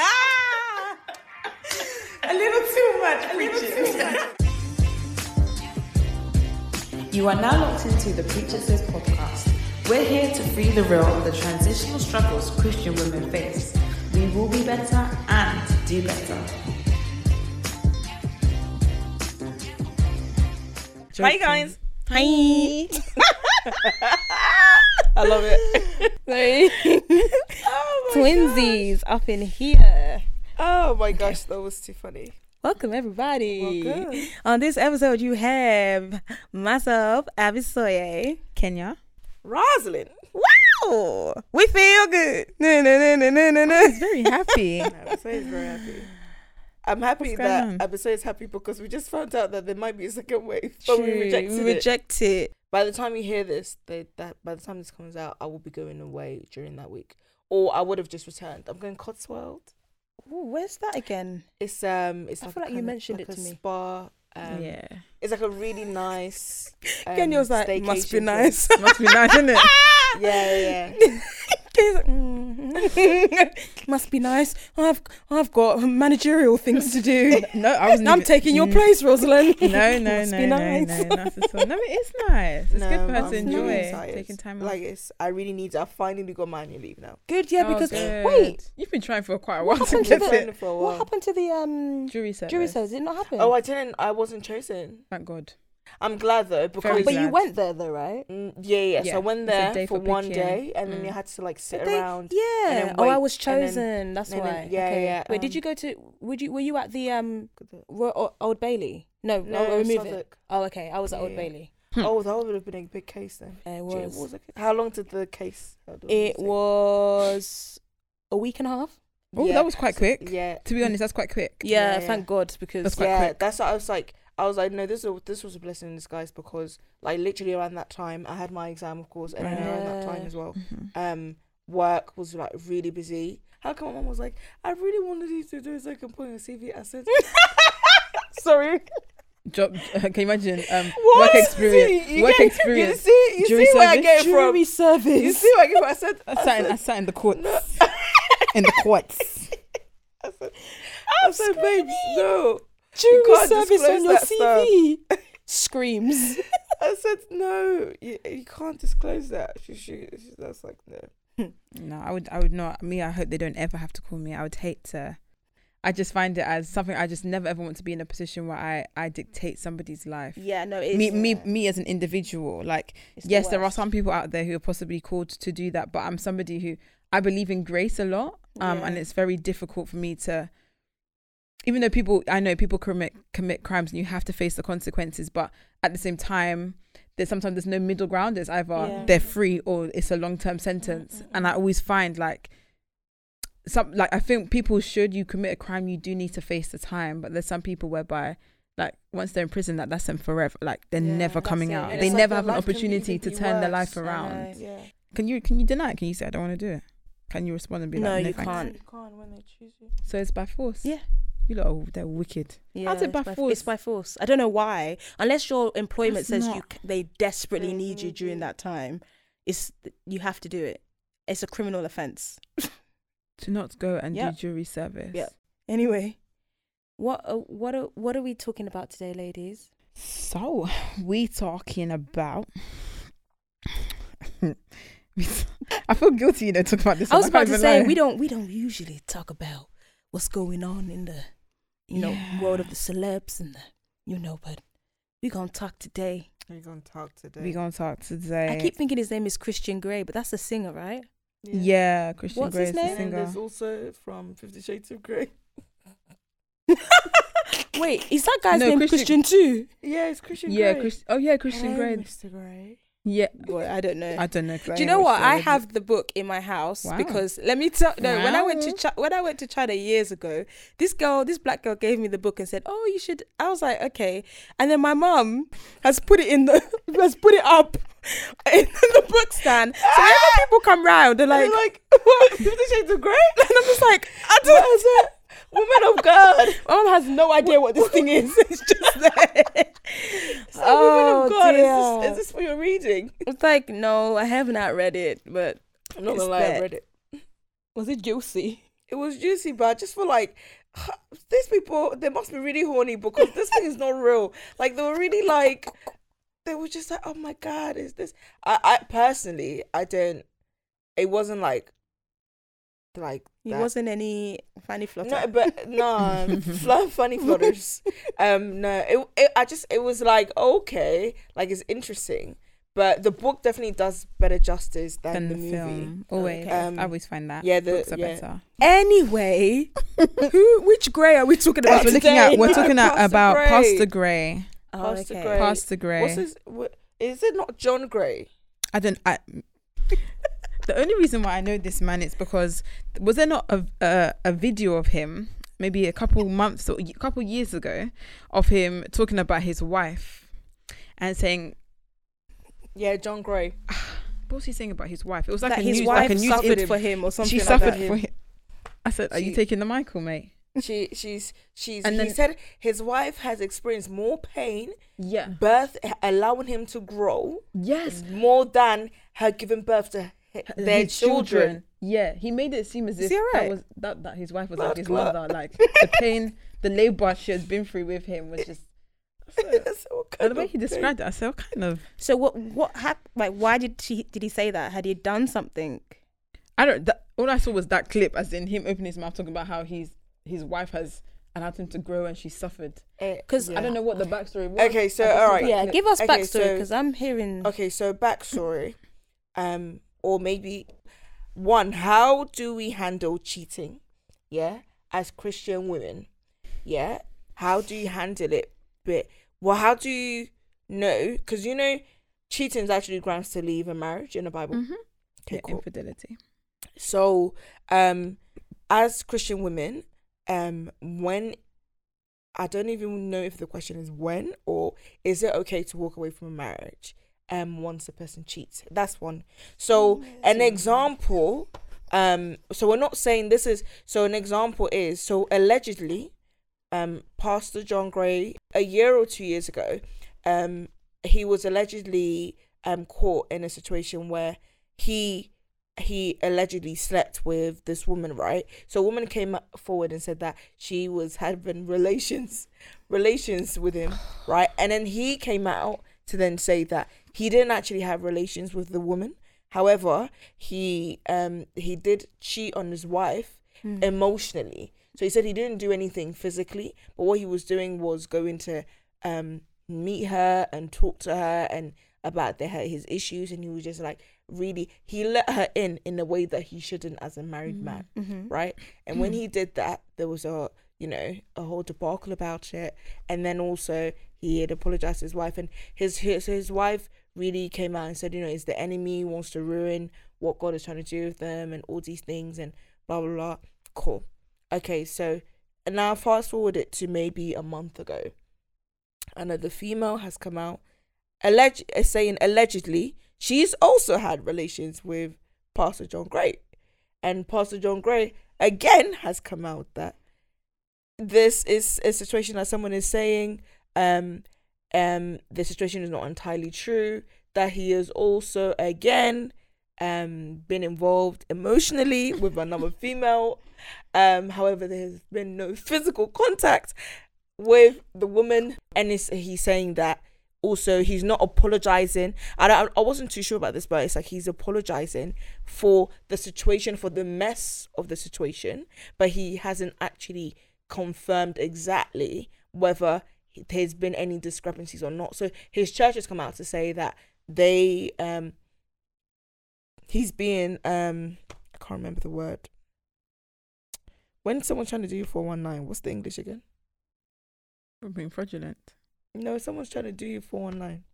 A little too much preaching. You are now locked into the Preacher Says podcast. We're here to free the real of the transitional struggles Christian women face. We will be better and do better. Hi guys. Hi. I love it. Sorry. Oh Twinsies up in here. Oh my gosh, that was too funny. Welcome everybody. Welcome. On this episode you have myself, Abby Soye, Kenya. Rosalind. Wow. We feel good. No, no, no, no, no, no, no. very happy. Episode is very happy. I'm happy that episode is happy because we just found out that there might be a second wave, but we True. rejected We it. reject it. By the time you hear this, they, that by the time this comes out, I will be going away during that week, or I would have just returned. I'm going Cotswold. Ooh, where's that again? It's um, it's I like feel like you kind of- mentioned like it to a me. Spa. Um, yeah. it's like a really nice. Um, Kenya was like, must be staycation nice. Must be nice, isn't it? Yeah, yeah. yeah. Like, mm. must be nice. I've I've got managerial things to do. No, I wasn't. I'm even- taking your Mm. place, Rosalind. No, no, Must no, be no, nice. no, not at all. No, it is nice. It's good for her I'm to enjoy excited. taking time off. Like it's, I really need. To, I finally got my annual leave now. Good, yeah, Oh, because good. wait, you've been trying for quite a while to happened to get the- it. For a what happened to the um Jury service. jury service? Did it not happen? Oh, I didn't. I wasn't chosen. Thank God. I'm glad though because Very but you went there though, right? Mm, yeah, yeah. So I went it's a there day for for one picking. day, and then you Mm. had to like sit Did they- around. Yeah. then oh, I was and then- chosen. That's and why. then- yeah, okay. yeah, Wait, did um, you go to? Would you? Were you at the um Ro- O- Old Bailey? No, No, no, remove it. Southwark. Oh, okay. I was at Yeah, Old yeah. Bailey. Oh, that would have been a big case then. It Gee, was. what was it? How long did the case? how long did It take? was a week and a half. Oh, Yeah. that was quite quick. Yeah. To be honest, that's quite quick. Yeah, Yeah, yeah. thank God because That's quite yeah, quick. that's what I was like. I was like, no, this is a, this was a blessing in disguise because like literally around that time, I had my exam, of course, and Right. around that time as well, Mhm. um, work was like really busy. How come my mom was like, I really wanted you to do a second point on CV? I said, sorry. Job. can you imagine? Um, What? work experience. See, work get- experience. You see, you Jury see where I get it from. jury service. You see where I get from? I said, I I sat, in, said, I sat in the courts. in the courts. I said, I said, babes, no. Jury can't service on your. CV. Screams. I said, no, you, you can't disclose that. She, she, she, that's like, no. No, I would. I would not. Me, I hope they don't ever have to call me. I would hate to. I just find it as something I just never ever want to be in a position where I I dictate somebody's life. Yeah, no, it's me, me, me as an individual. Like, it's the yes, there are some people out there who are possibly called to do that, but I'm somebody who I believe in grace a lot, um, and it's very difficult for me to. Even though people, I know people commit commit crimes and you have to face the consequences, but at the same time, there's sometimes there's no middle ground. It's either Yeah. they're free or it's a long term sentence, mm-hmm. and I always find like some like I think people should you commit a crime you do need to face the time, but there's some people whereby like once they're in prison that that's them forever like they're Yeah, never coming it. out. And They it's like never have an opportunity to turn their life around. know. Yeah. Can you can you deny it? Can you say I don't want to do it? Can you respond and be No, like, no, you can't. You can't when they choose you. So it's by force. Yeah. You lot, are, they're wicked. Yeah, How's it it's by It's force? by force. I don't know why. Unless your employment That's says you not- they desperately need you during that time, it's you have to do it. It's a criminal offense. To not go and Yep. do jury service. Yep. Anyway, what uh, what are, what are we talking about today, ladies? So we talking about. I feel guilty, you know, talking about this. I was one. about to say we don't we don't usually talk about what's going on in the you know Yeah. world of the celebs and the you know, but we're gonna talk today. We're going to talk today. We're gonna talk today. I keep thinking his name is Christian Grey, but that's the singer, right? Yeah, Christian What's Grey his is the name? And singer. there's also from Fifty Shades of Grey. Wait, is that guy's No, name Christian- Christian too? Yeah, it's Christian Yeah, Grey. Chris. Oh yeah, Christian Hello, Grey. Mr. Grey. Yeah, Boy, I don't know. I don't know. Do you know what? I have the book in my house Wow. because let me tell. No, when I went to Wow. Chi- when I went to China years ago, this girl, this black girl, gave me the book and said, "Oh, you should." I was like, "Okay," and then my mom has put it in the has put it up in the book stand. So whenever people come round, they're Like, like, like what? Fifty Shades of Grey? and I'm just like, I don't. Woman of God. My mom has no idea what this thing is. It's just there. So, Oh, of oh, God, is dear. this, is this for your reading? It's like, no, I have not read it, but I'm not gonna lie, I read it. was it juicy? it was juicy, but I just feel like these people they must be really horny because this thing is not real. Like they were really like they were just like, oh my god, is this? I, I personally, I don't. It wasn't like, like He that. wasn't any funny flutter. No, but no, fl- funny flutters. Um, no, it, it. I just it was like okay, like it's interesting, but the book definitely does better justice than Than the, the movie. film. Always. Um, I always find that. yeah, the- books are yeah. better. Anyway, who? Which grey are we talking about? We're looking at we're talking at about Gray. Pastor Gray. Oh, Pastor okay. Gray. Pastor Gray. What's his? What, is it not John Gray? I don't. I. the only reason why I know this man is because was there not a a, a video of him maybe a couple months or a couple years ago of him talking about his wife and saying Yeah, John Gray. what was he saying about his wife? It was like that a his news, wife like a news suffered for him or something she like suffered that. for him. I said, "Are you taking the Michael, mate?" She she's she's And he then- said his wife has experienced more pain, Yeah. birth allowing him to grow Yes. more than her giving birth to their His children. Yeah, he made it seem as if he that was that, that his wife was Blood like his clot. mother. Like the pain, the labor she has been through with him was just. So what And kind the way of he pain? described it, I said, "What kind of?" So what? What happened? Like, why did she? Did he say that? Had he done something? I don't. That, all I saw was that clip, as in him opening his mouth talking about how he's his wife has allowed him to grow and she suffered. Eh, 'Cause I don't know what the backstory was. Okay, so I just saw alright. Yeah, give us Okay, backstory so- because I'm hearing. Okay, so backstory, um, or maybe one, how do we handle cheating? Yeah, as Christian women, yeah, how do you handle it? But well, how do you know? Because you know, cheating is actually grounds to leave a marriage in the Bible. Mhm. Okay, Yeah, cool. infidelity. So, um, as Christian women, um, when I don't even know if the question is when or is it okay to walk away from a marriage, um, once a person cheats. That's one. So, an example, um, so we're not saying this is. So, an example is so allegedly, um, Pastor John Gray a year or two years ago, um, he was allegedly um caught in a situation where he he allegedly slept with this woman, right? So a woman came forward and said that she was having relations relations with him, right? And then he came out to then say that he didn't actually have relations with the woman. However, he um he did cheat on his wife Hmm. emotionally. So he said he didn't do anything physically, but what he was doing was going to um meet her and talk to her and about the, her his issues and he was just like really he let her in in a way that he shouldn't as a married man Mhm. right and when he did that there was a you know a whole debacle about it. And then also he had apologized to his wife and his his his wife really came out and said you know is the enemy wants to ruin what god is trying to do with them and all these things and blah blah blah. Cool. Okay so and now fast forward it to maybe a month ago. Another female has come out. Alleged uh, saying allegedly she's also had relations with pastor john gray. And pastor john gray again has come out that this is a situation that someone is saying um um the situation is not entirely true that he is also again um been involved emotionally with another female. Um however there has been no physical contact with the woman. And it's, he's saying that also he's not apologizing. I, I wasn't too sure about this but it's like he's apologizing for the situation for the mess of the situation but he hasn't actually confirmed exactly whether there's been any discrepancies or not. So his church has come out to say that they um he's being um i can't remember the word. When someone's trying to do you 419 what's the english again? For being fraudulent. no someone's trying to do you 419 W-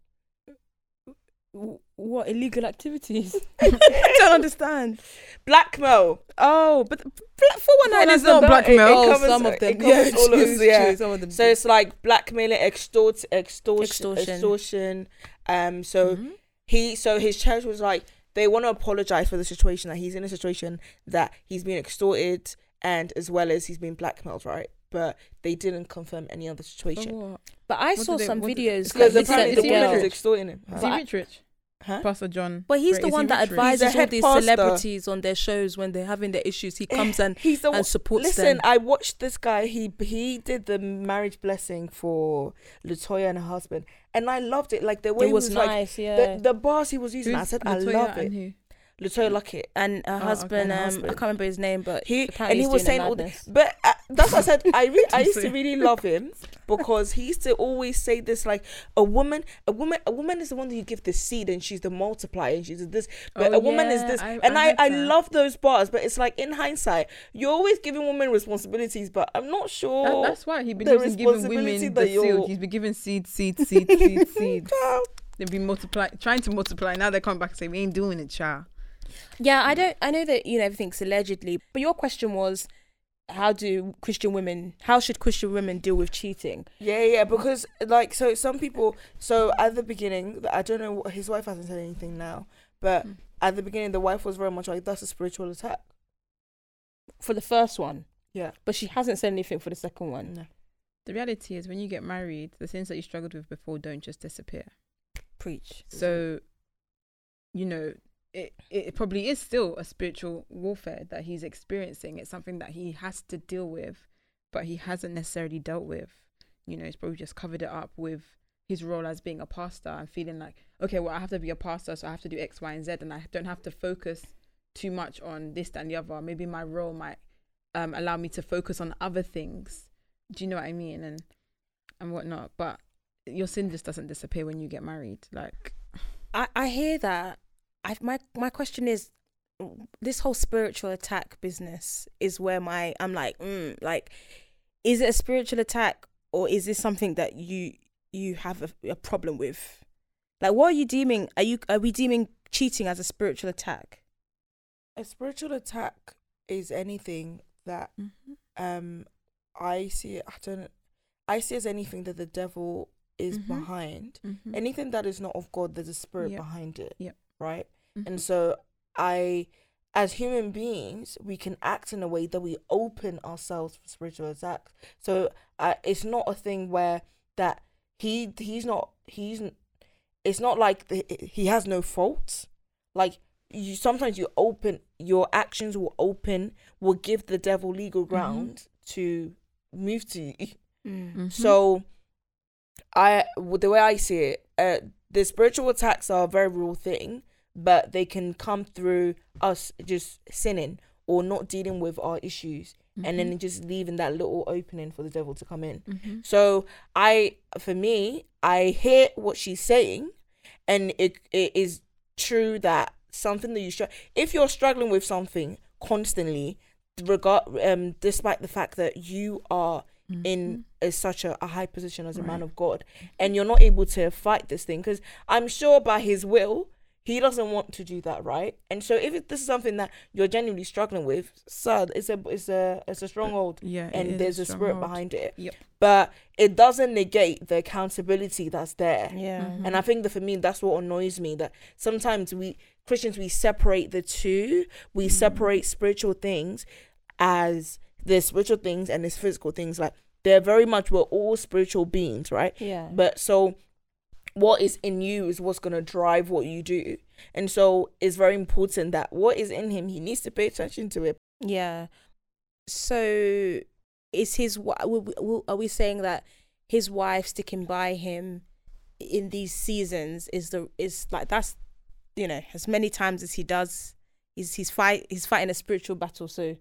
What illegal activities? I don't understand. blackmail Oh, but four one nine No, is not not blackmail. It Oh, covers- some of it them. covers Yeah, all of true, yeah. true, some of them. so it's like blackmailing extort extortion Extortion. extortion um so Mhm. he so his church was like they want to apologize for the situation that he's in a situation that he's being extorted and as well as he's being blackmailed right but they didn't confirm any other situation For? But I What saw they- some videos because that apparently sent the the woman girl. was extorting him Is he rich, rich? Huh? Pastor John. But he's Gray, the is he one that rich, rich? He's advises all these pastor. celebrities on their shows when they're having their issues. He eh, comes and he's the one. and supports Listen, them. Listen, I watched this guy. He he did the marriage blessing for LeToya and her husband, and I loved it. Like the way It he was like nice, yeah. the the bars he was using. I Who's said I love and it. LeToya Luckett. and her okay, husband, and her um, I can't remember his name, but He and he he's was saying all madness. but uh, that's what I said. I re- I used to really love him because he used to always say this like a woman, a woman, a woman is the one that you give the seed and she's the multiplier and she's this, but Oh, a woman is this, I- and I I I, love those bars. But it's like in hindsight, you're always giving women responsibilities, but I'm not sure. That, that's why he the believes in giving women the seed. He's been giving seed, seed, seed, seed, seed. They've been multiplying, trying to multiply. Now they're coming back and saying we ain't doing it, child. Yeah, I don't. I know that you know everything's allegedly, but your question was, how do Christian women? How should Christian women deal with cheating? Yeah, yeah, because like so some people so at the beginning I don't know what his wife hasn't said anything now, but Hmm. at the beginning the wife was very much like that's a spiritual attack. For the first one, Yeah. but she hasn't said anything for the second one. No. The reality is, when you get married, the things that you struggled with before don't just disappear. Preach. So, you know, it it probably is still a spiritual warfare that he's experiencing. It's something that he has to deal with, but he hasn't necessarily dealt with. You know, he's probably just covered it up with his role as being a pastor and feeling like, okay, well, I have to be a pastor, so I have to do X, Y, and Z, and I don't have to focus too much on this and the other. Maybe my role might um, allow me to focus on other things. Do you know what I mean? And and whatnot. But your sin just doesn't disappear when you get married. Like, I I hear that. I my my question is, this whole spiritual attack business is where my I'm like, mm, like, is it a spiritual attack or is this something that you you have a, a problem with? Like, what are you deeming? Are you are we deeming cheating as a spiritual attack? A spiritual attack is anything that Mm-hmm. um I see I don't I see as anything that the devil is Mhm. behind. Mhm. Anything that is not of God, there's a spirit Yep. behind it. Yep. Right? Mhm. And so I as human beings, we can act in a way that we open ourselves for spiritual attacks. So uh, it's not a thing where that he he's not he's it's not like the, he has no faults. Like you sometimes you open your actions will open will give the devil legal ground to move to you. Mhm. So, I the way I see it, uh, the spiritual attacks are a very real thing, but they can come through us just sinning or not dealing with our issues, and then just leaving that little opening for the devil to come in. Mhm. So I, for me, I hear what she's saying, and it it is true that something that you str- if you're struggling with something constantly, regard um, despite the fact that you are in a, such a, a high position as a man of God, and you're not able to fight this thing, because I'm sure by His will. He doesn't want to do that, right? And so, if this is something that you're genuinely struggling with, sir, it's a it's a it's a stronghold yeah, and there's a spirit behind it. Yep. But it doesn't negate the accountability that's there. Yeah. Mhm. And I think that for me, that's what annoys me. That sometimes we Christians we separate the two. We Mm. separate spiritual things as the spiritual things and there's physical things. Like they're very much we're all spiritual beings, right? Yeah. But so what is in you is what's gonna drive what you do. And so it's very important that what is in him, he needs to pay attention to it. Yeah. So is his are we saying that his wife sticking by him in these seasons is the is like that's you know as many times as he does he's he's fight he's fighting a spiritual battle so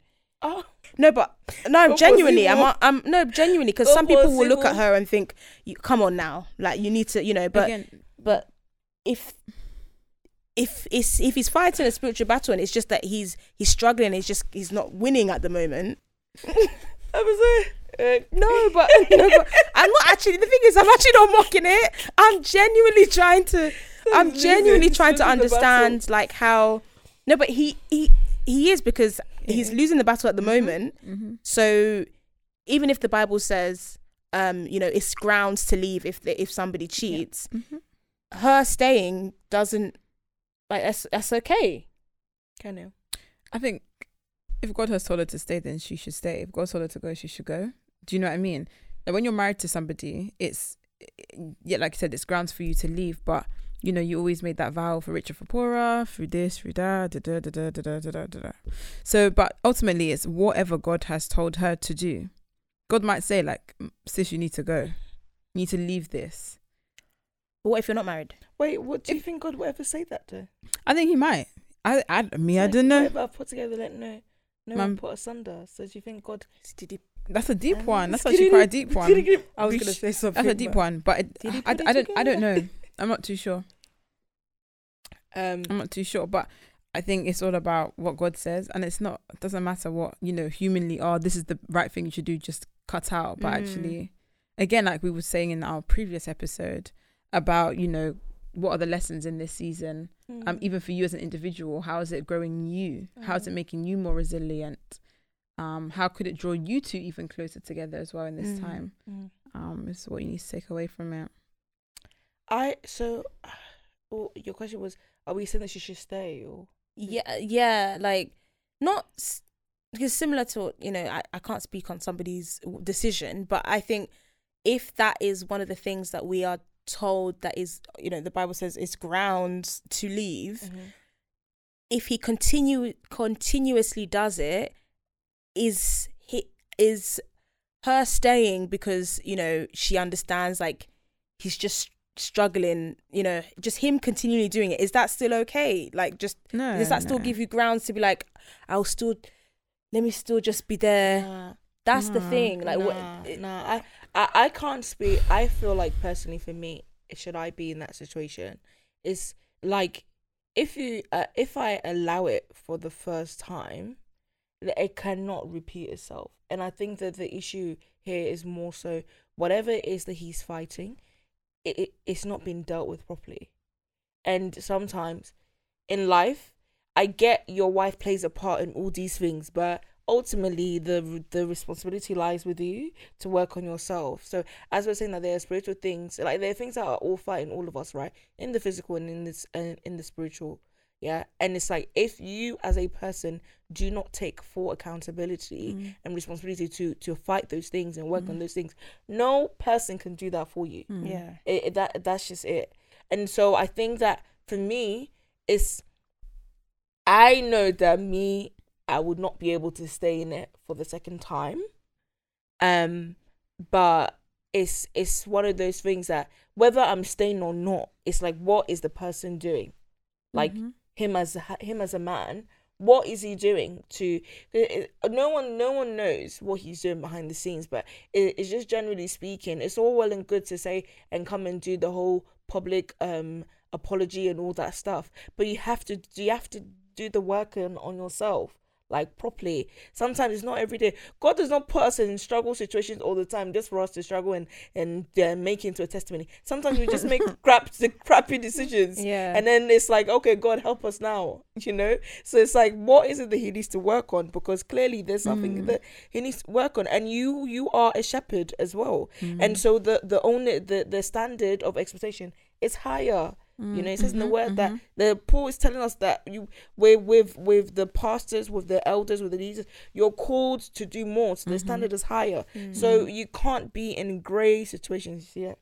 Oh, no but no for genuinely I'm. I'm no genuinely because some people will look at her and think you come on now like you need to you know but Again, but if if it's if he's fighting a spiritual battle and it's just that he's he's struggling he's just he's not winning at the moment I was uh, no but, no, but i'm not actually the thing is i'm actually not mocking it i'm genuinely trying to i'm genuinely trying to losing the battle. understand like how no but he he he is because he's losing the battle at the moment mhm. so even if the bible says um you know it's grounds to leave if the, if somebody cheats Mhm. her staying doesn't like that's that's okay. Kind of. I think if God has told her to stay, then she should stay. If God told her to go, she should go. Do you know what I mean? Like when you're married to somebody, it's yeah, like I said, it's grounds for you to leave, but you know, you always made that vow for richer for poorer, through this, through that, da da da da da da da da da. da. So, but ultimately, it's whatever God has told her to do. God might say, like, "Mm, sis, you need to go. You need to leave this. But what if you're not married? Wait, what do you think God will ever say that to? I think he might. I, I, me, I Like, don't know. Whatever I've put together, let no, no Ma'am. one put asunder. So do you think God? That's a deep Um, one. That's skiddy actually quite a dip, deep one. skiddy dip. I was We gonna sh- say something. That's a deep but- one, but it, Did he I, put it I don't, I don't together? know. I'm not too sure. Um, I'm not too sure, but I think it's all about what God says, and it's not. It doesn't matter what you know humanly. Oh, this is the right thing you should do. Just cut out. But Mm. actually, again, like we were saying in our previous episode about you know what are the lessons in this season. Um, mm. even for you as an individual, how is it growing you? How is it Mm. making you more resilient? Um, how could it draw you two even closer together as well in this Mm. time? Mm. Um, is what you need to take away from it. I so, well, your question was, are we saying that she should stay or? yeah yeah like not because similar to you know I, I can't speak on somebody's decision but i think if that is one of the things that we are told that is you know the bible says is grounds to leave mm-hmm. if he continue continuously does it is he is her staying because you know she understands like he's just struggling you know just him continually doing it is that still okay like just No, does that still give you grounds to be like i'll still let me still just be there Nah, that's the thing like nah, what nah. I, I, I can't speak. I feel like personally for me, should I be in that situation, is like if you uh, if I allow it for the first time, that it cannot repeat itself. And I think that the issue here is more so whatever it is that he's fighting, it, it it's not being dealt with properly. And sometimes in life, I get your wife plays a part in all these things, but ultimately the the responsibility lies with you to work on yourself. So as we're saying that there are spiritual things, like there are things that are all fighting all of us, right? In the physical and in this and in the spiritual. Yeah. And it's like if you as a person do not take full accountability Mm. and responsibility to to fight those things and work on Mm. those things, no person can do that for you Mm. yeah it, it- that that's just it and so i think that for me it's i know that me i would not be able to stay in it for the second time um but it's it's one of those things that whether i'm staying or not it's like what is the person doing like Mhm. Him as a, him as a man what is he doing to it- it- no one no one knows what he's doing behind the scenes but it, it's just generally speaking it's all well and good to say and come and do the whole public um apology and all that stuff but you have to you have to do the work on, on yourself like properly sometimes it's not every day god does not put us in struggle situations all the time just for us to struggle and and uh, make into a testimony sometimes we just make crap the crappy decisions yeah and then it's like, okay, God help us now, you know? So it's like, what is it that he needs to work on? Because clearly there's something Mm. that he needs to work on. And you you are a shepherd as well. Mm. And so the the only the, the standard of expectation is higher. You know, it says in the Mhm, word that mhm. the Paul is telling us that you with with with the pastors, with the elders, with the leaders, you're called to do more. So the Mhm. standard is higher. Mm. So you can't be in grey situations. Yeah.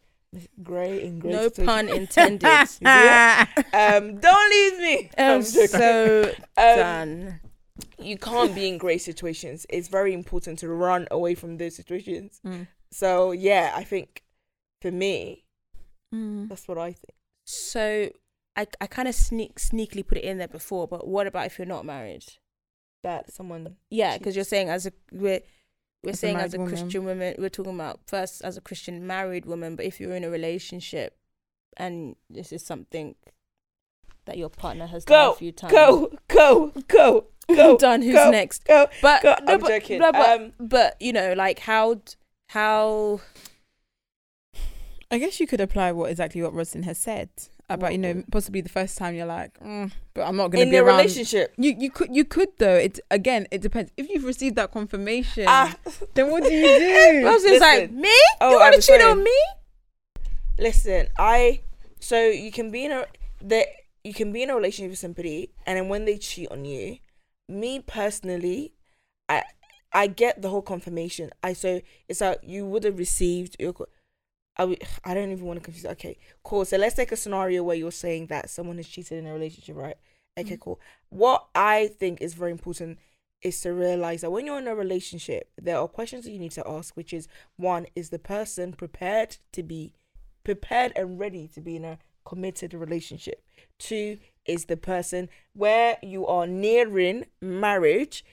Grey in grey no situations. pun intended Yeah. um, don't leave me. um, I'm so um, done you can't be in grey situations. It's very important to run away from those situations. Mm. So yeah, I think for me, Mm. that's what I think. So i i kind of sneak sneakily put it in there before but what about if you're not married That someone Yeah, because you're saying as a we're we're As a saying as a woman. Christian woman, we're talking about first as a Christian married woman, but if you're in a relationship and this is something that your partner has done Go, a few times, go, go, go, go, done. Who's go, next? go. But go. no, I'm but, joking. no, but, Um, but you know, like how how I guess you could apply what exactly what Rosin has said about you know possibly the first time you're like, mm, but I'm not going to in be a around. relationship. You you could you could though. It again it depends. If you've received that confirmation, Ah, then what do you do? Rosalind's like Listen. me? Oh, you want I'm to cheat on me? listen, I so you can be in a that you can be in a relationship with somebody, and then when they cheat on you, me personally, I I get the whole confirmation. I so it's like you would have received your. co- I, I don't even want to confuse. Okay, cool. So let's take a scenario where you're saying that someone has cheated in a relationship, right? Okay, mm-hmm. cool. What I think is very important is to realize that when you're in a relationship, there are questions that you need to ask, which is one, is the person prepared to be prepared and ready to be in a committed relationship? Two, is the person where you are nearing marriage?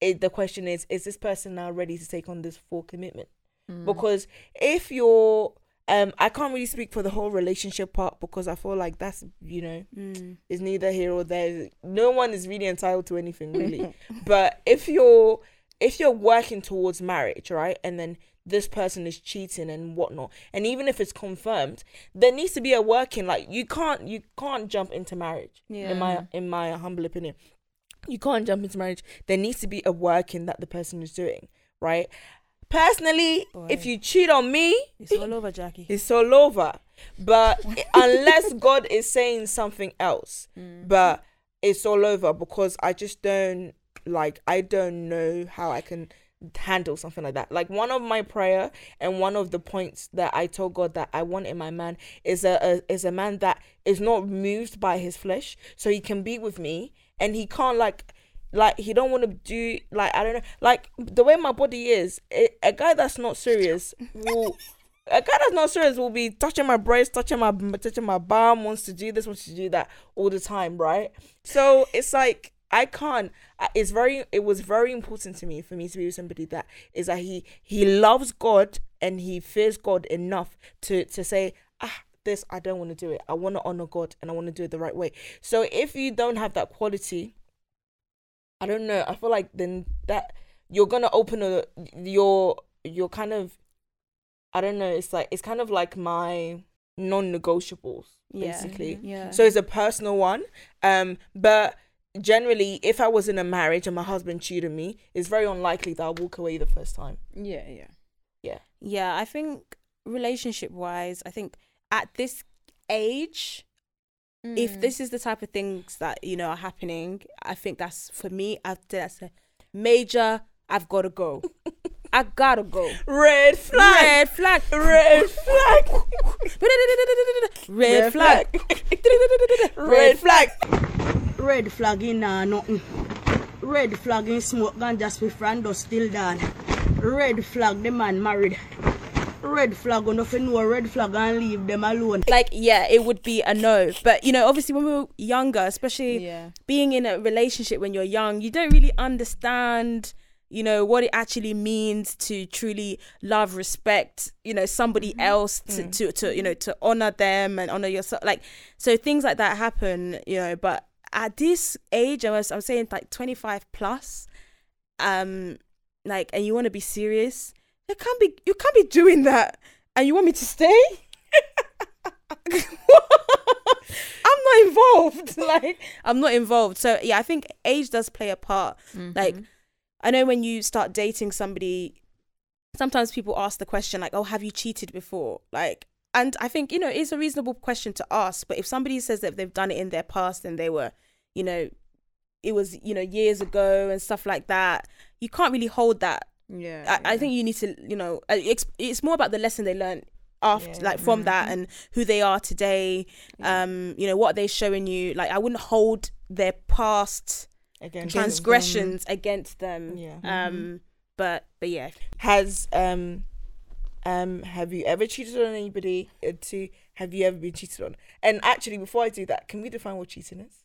It, the question is, is this person now ready to take on this full commitment? Mm. Because if you're um I can't really speak for the whole relationship part because I feel like that's you know Mm. is neither here or there. No one is really entitled to anything really. but if you're if you're working towards marriage, right, and then this person is cheating and whatnot, and even if it's confirmed, there needs to be a working. Like you can't you can't jump into marriage. Yeah. In my in my humble opinion, you can't jump into marriage. There needs to be a working that the person is doing, right? Personally, if you cheat on me, It's all over, Jackie. it's all over. But unless God is saying something else, mm. but it's all over because I just don't like I don't know how I can handle something like that. Like one of my prayer and one of the points that I told God that I want in my man is a, a is a man that is not moved by his flesh, so he can be with me and he can't like like he don't want to do like I don't know like the way my body is. A, a guy that's not serious will a guy that's not serious will be touching my breast, touching my touching my bum, wants to do this, wants to do that all the time, right? So it's like I can't. It's very. It was very important to me for me to be with somebody that is that he he loves God and he fears God enough to to say ah this I don't want to do it. I want to honor God and I want to do it the right way. So if you don't have that quality, I don't know. I feel like then that you're gonna open a your your kind of I don't know. It's like it's kind of like my non-negotiables Yeah. basically. Yeah. So it's a personal one. Um, but generally, if I was in a marriage and my husband cheated me, it's very unlikely that I'll walk away the first time. Yeah, yeah. Yeah, Yeah, I think relationship wise, I think at this age, if Mm. this is the type of things that you know are happening, I think that's for me. I that's a major. I've got to go. I gotta go. Red flag. Red flag. Red flag. Red flag. Red flag. Red flag in uh, nothing. Red flag in smoke ganja spliff and dust still done. Red flag the man married. Red flag on nothing know red flag and leave them alone. Like yeah, it would be a no. But you know, obviously when we were younger, especially Yeah. being in a relationship when you're young, you don't really understand, you know, what it actually means to truly love, respect, you know, somebody else to, to, to, you know, to honor them and honor yourself. Like, so things like that happen, you know, but at this age, I was, I was saying like 25 plus, um, like, and you want to be serious, you can't be, you can't be doing that. And you want me to stay? I'm not involved. Like I'm not involved. So yeah, I think age does play a part. Mm-hmm. Like I know when you start dating somebody, sometimes people ask the question like, "Oh, have you cheated before?" Like, and I think you know it's a reasonable question to ask. But if somebody says that they've done it in their past and they were, you know, it was you know years ago and stuff like that, you can't really hold that Yeah. I, I think you need to, you know, uh, it's, it's more about the lesson they learned after, Yeah. like from that and who they are today. Um, you know, what are they showing you? Like, I wouldn't hold their past Again, transgressions against them. Yeah. Um, but but yeah, Has um um have you ever cheated on anybody? Uh, Two, have you ever been cheated on? And actually, before I do that, can we define what cheating is?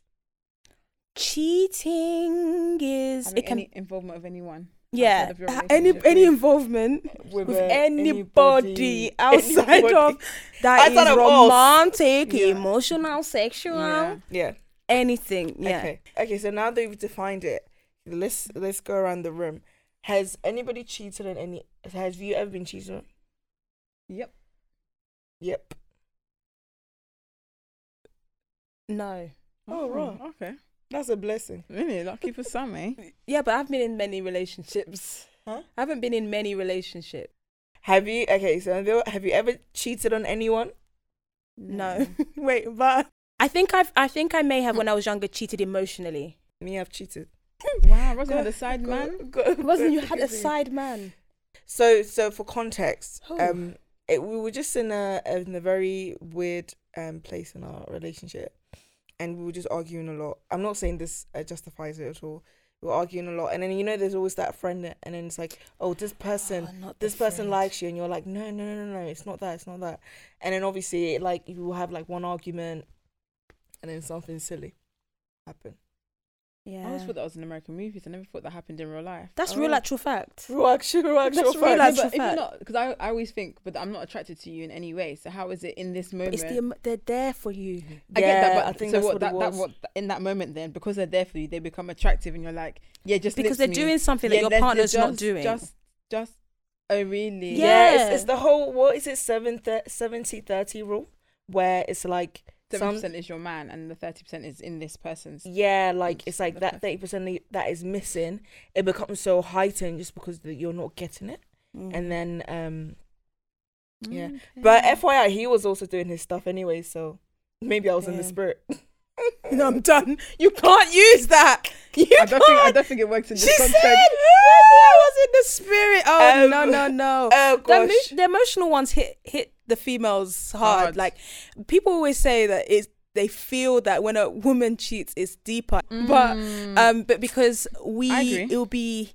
cheating is Having it can any involvement of anyone. Yeah any any involvement With, with uh, anybody, outside anybody. of that is Outside of romantic, Yeah. emotional, sexual, Yeah. Yeah. anything. Yeah. Okay. Okay. So now that we've defined it, let's let's go around the room. Has anybody cheated on any? has you ever been cheated on? Yep. Yep. No. Oh, right. Okay. That's a blessing. Really lucky for some, eh? Yeah, but I've been in many relationships. Huh? I haven't been in many relationships. Have you? Okay. So have you- ever cheated on anyone? No. Wait, but I think I've I think I may have when I was younger cheated emotionally. Me, I've cheated. Wow, Rosie had a side man. Go- go- Wasn't you had a side man? So so for context, Oh. um, it, we were just in a in a very weird um place in our relationship, and we were just arguing a lot. I'm not saying this uh, justifies it at all. We were arguing a lot, and then you know, there's always that friend, that- and then it's like, oh, this person, this person likes you, and you're like, no, no, no, no, no, it's not that, it's not that, and then obviously, like, you will have like one argument, and then something silly happen. Yeah. I always thought that was in American movies. I never thought that happened in real life. That's Oh. real actual fact. Real actual, real actual That's real fact. No, actual but if you're not, because I, I always think, but I'm not attracted to you in any way. So how is it in this But moment? it's the they're there for you. I get that, but I think so that's what, what that, that what in that moment then because they're there for you, they become attractive, and you're like, yeah, just Because they're me. doing something Yeah, that your let's- partner's not doing. Just, just, oh really? Yeah, it's, Yeah. it's the whole what is it 7 70 30 rule where it's like Seventy some percent is your man, and the thirty percent is in this person's. yeah like It's like that 30% that is missing it becomes so heightened just because that you're not getting it Mm. and then um Yeah. Okay. but FYI he was also doing his stuff anyway so maybe I was in the spirit no, I'm done. You can't use that. You I don't think I don't think it works in She this said, context. I was in the spirit. Oh Um, no, no, no. oh the, gosh emo- the emotional ones hit hit the females hard. Hard. Like people always say that it's they feel that when a woman cheats, it's deeper. But Mm. um, but because we, it'll be.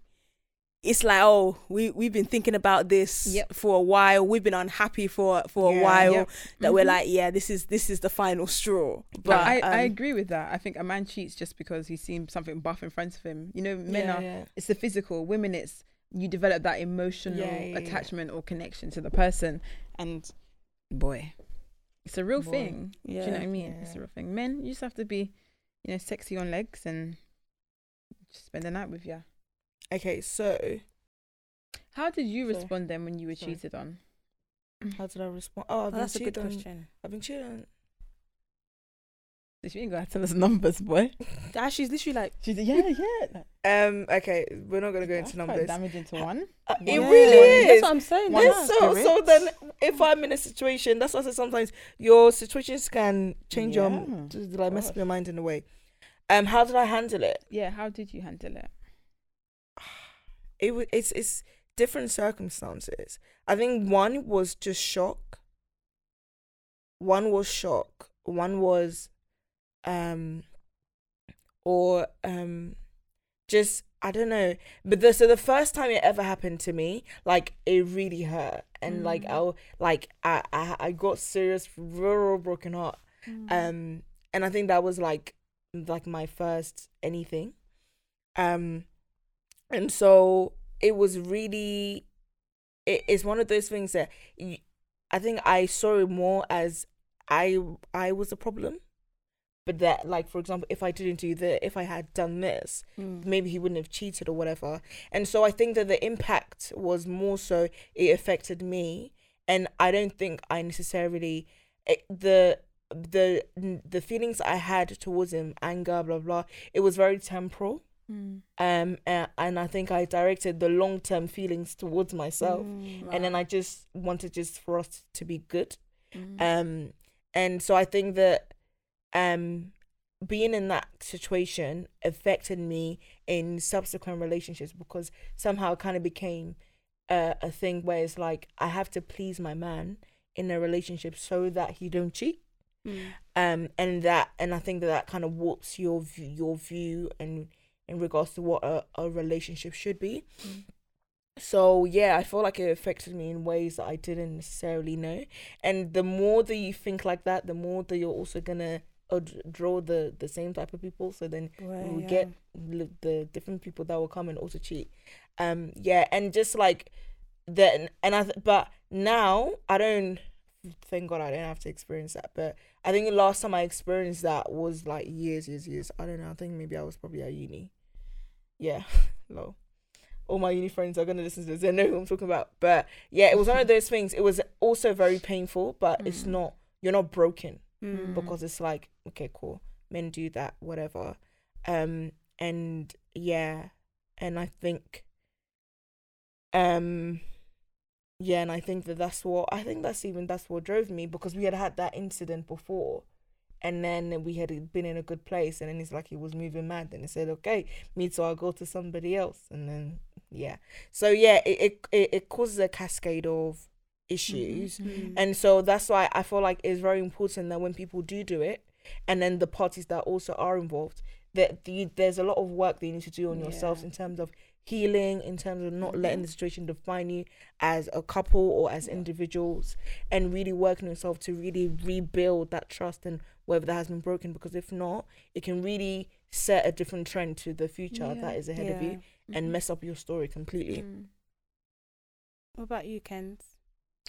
It's like oh we we've been thinking about this Yep. for a while. We've been unhappy for for Yeah, a while. yep. That we're Mhm. like yeah this is this is the final straw. But But I, I um, agree with that. I think a man cheats just because he's seen something buff in front of him. You know, men yeah, are yeah. it's the physical. Women, it's you develop that emotional attachment or connection to the person, and boy, it's a real Boy. thing. Do you know what I mean? It's a real thing. Men, you just have to be, you know, sexy on legs and just spend the night with you. okay so How did you Sorry. respond then when you were Sorry. cheated on? how did I respond oh I've oh, that's a good on- question. I've been cheated on You ain't gonna tell us numbers, boy. she's literally like She's yeah, yeah. um okay we're not gonna go That's into numbers damaging to one. Uh, it yeah. really That's what I'm saying. Yeah. So so then if I'm in a situation, that's why I say sometimes your situations can change your Yeah. just like mess up your mind in a way. Um, how did I handle it? Yeah, how did you handle it? It was it's it's different circumstances. I think one was just shock. One was shock. One was, um, or um, just I don't know. But the so the first time it ever happened to me, like it really hurt, and like I like I I I got serious, real, real broken heart. Um, and I think that was like like my first anything. Um, and so it was really, it, it's one of those things that I think I saw it more as I I was a problem. But that, like, for example, if I didn't do that, if I had done this, Mm. maybe he wouldn't have cheated or whatever. And so I think that the impact was more so it affected me, and I don't think I necessarily it, the the the feelings I had towards him, anger, blah blah. It was very temporal. Mm. Um, and, and I think I directed the long term feelings towards myself, Mm. and then I just wanted just for us to be good. Mm. Um, and so I think that um being in that situation affected me in subsequent relationships because somehow it kind of became a, a thing where it's like I have to please my man in a relationship so that he don't cheat Mm. um and that and I think that that kind of warps your view, your view and in regards to what a, a relationship should be Mm. so yeah I feel like it affected me in ways that I didn't necessarily know and the more that you think like that the more that you're also gonna d- draw the the same type of people. So then we yeah. get li- the different people that will come and also cheat. Um yeah and just like then and i th- but now i don't thank god i don't have to experience that. But i think the last time i experienced that was like years years years. I don't know i think maybe i was probably at uni. Yeah low all my uni friends are gonna listen to this. They know who i'm talking about. But yeah it was one of those things. It was also very painful but it's Mm. not you're not broken Mm. because it's like okay cool men do that whatever um and yeah and i think um yeah and i think that that's what i think that's even that's what drove me because we had had that incident before and then we had been in a good place and then it's like he was moving mad and he said okay me too i'll go to somebody else and then yeah so yeah it it, it, causes a cascade of issues. Mm. And so that's why I feel like it's very important that when people do do it, and then the parties that also are involved, that the, there's a lot of work that you need to do on yourselves in terms of healing, in terms of not Mm-hmm. letting the situation define you as a couple or as individuals, and really working yourself to really rebuild that trust and whether that has been broken. Because if not, it can really set a different trend to the future Yeah. that is ahead of you and mess up your story completely. Mm. What about you, Kent?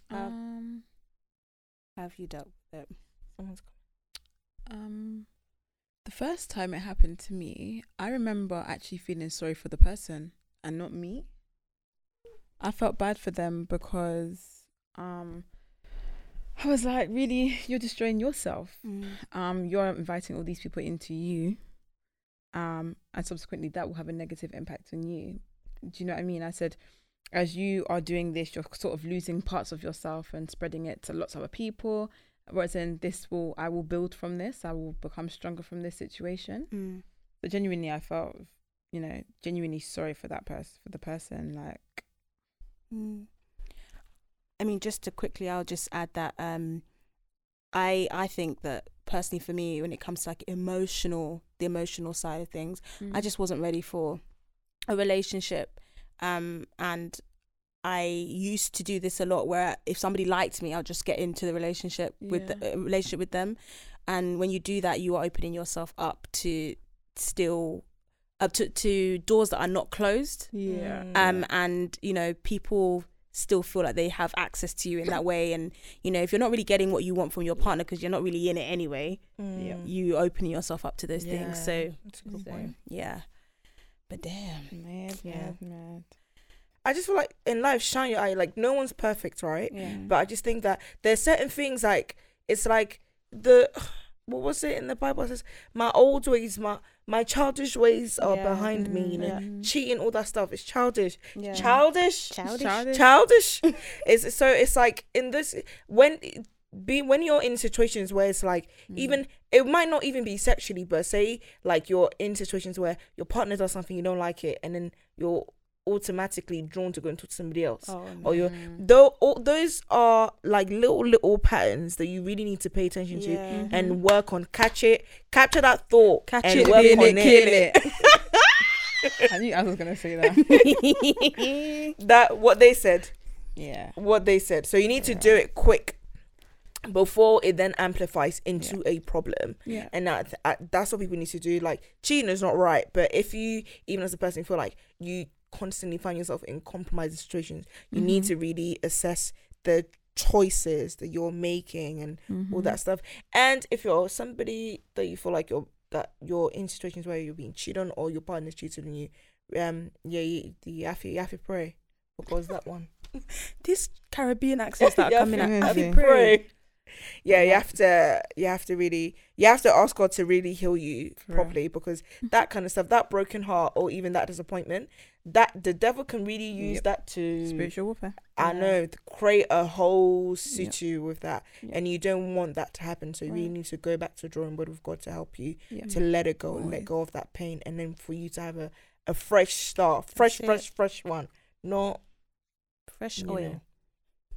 How Um, have you dealt with it? Someone's um, the first time it happened to me, I remember actually feeling sorry for the person and not me. I felt bad for them because um I was like, really, you're destroying yourself. Um, you're inviting all these people into you. Um, and subsequently that will have a negative impact on you. Do you know what I mean? I said, as you are doing this, you're sort of losing parts of yourself and spreading it to lots of other people. Whereas in this will I will build from this, I will become stronger from this situation. Mm. So genuinely I felt, you know, genuinely sorry for that person for the person. Like Mm. I mean, just to quickly, I'll just add that um, I I think that personally for me, when it comes to like emotional, the emotional side of things, I just wasn't ready for a relationship. Um, and I used to do this a lot where if somebody liked me, I'll just get into the relationship with the uh, relationship with them. And when you do that, you are opening yourself up to still up to, to doors that are not closed yeah. um and you know people still feel like they have access to you in that way and you know if you're not really getting what you want from your partner because you're not really in it anyway Yeah. you open yourself up to those things so, Mm. That's a good so, point. yeah but damn Mad, Yeah. mad, mad. I just feel like in life, shine your eye. Like no one's perfect, right? yeah But I just think that there's certain things like it's like the what was it in the Bible? It says my old ways, my my childish ways are Yeah. behind me. You know, Yeah. cheating, all that stuff is childish. yeah Childish. childish, Childish. Childish. it's so it's like in this when be when you're in situations where it's like mm. even it might not even be sexually, but say like you're in situations where your partner does something you don't like it, and then you're automatically drawn to go and talk to somebody else. oh or you're Mm. though all, those are like little little patterns that you really need to pay attention to yeah and work on catch it capture that thought Catch and it, work Kill on it, it, kill it. I knew I was gonna say that. that what they said Yeah. what they said so you need to do it quick before it then amplifies into a problem Yeah. and that, uh, that's what people need to do like cheating is not right but if you even as a person feel like you constantly find yourself in compromising situations. You need to really assess the choices that you're making and all that stuff. And if you're somebody that you feel like you're that you're in situations where you're being cheated on or your partner's cheated on you um yeah you, you have to you have to pray. Because that one? These caribbean accents that are coming to- out Yeah, have to pray. Yeah, you have to you have to really you have to ask God to really heal you For real. properly because that kind of stuff, that broken heart or even that disappointment, that the devil can really use Yep. that to Spiritual warfare. I Yeah. know create a whole Yep. situ with that, Yep. and you don't want that to happen. So you really need to go back to drawing board with God to help you to let it go, Always. let go of that pain, and then for you to have a, a fresh start, fresh, That's it. fresh, fresh one. Not fresh oil know,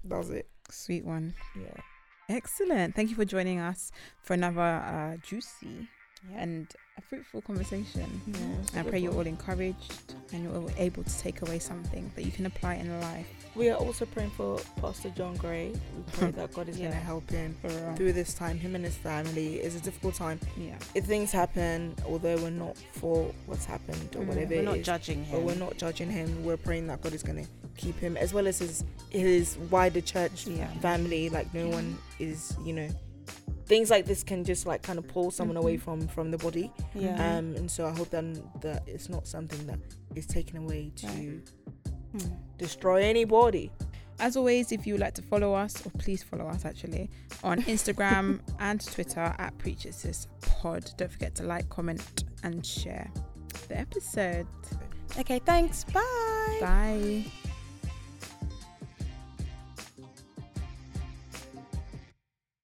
that's it. Sweet one. Yeah. Excellent. Thank you for joining us for another uh, juicy and a fruitful conversation. Yeah, I pray you're all encouraged and you're all able to take away something that you can apply in life. We are also praying for Pastor John Gray. We pray that God is going to help him through this time. Him and his family. It's a difficult time. Yeah. If things happen, although we're not for what's happened or Mm, whatever we're not is, judging but him we're not judging him. We're praying that God is going to keep him as well as his his wider church yeah family. Like no one is, you know, things like this can just like kind of pull someone away from from the body. yeah Um, and so I hope then that it's not something that is taken away to Right. Mm. destroy anybody. As always, if you would like to follow us, or please follow us actually, on Instagram and Twitter at Preachers Pod. Don't forget to like, comment, and share the episode. okay thanks bye Bye.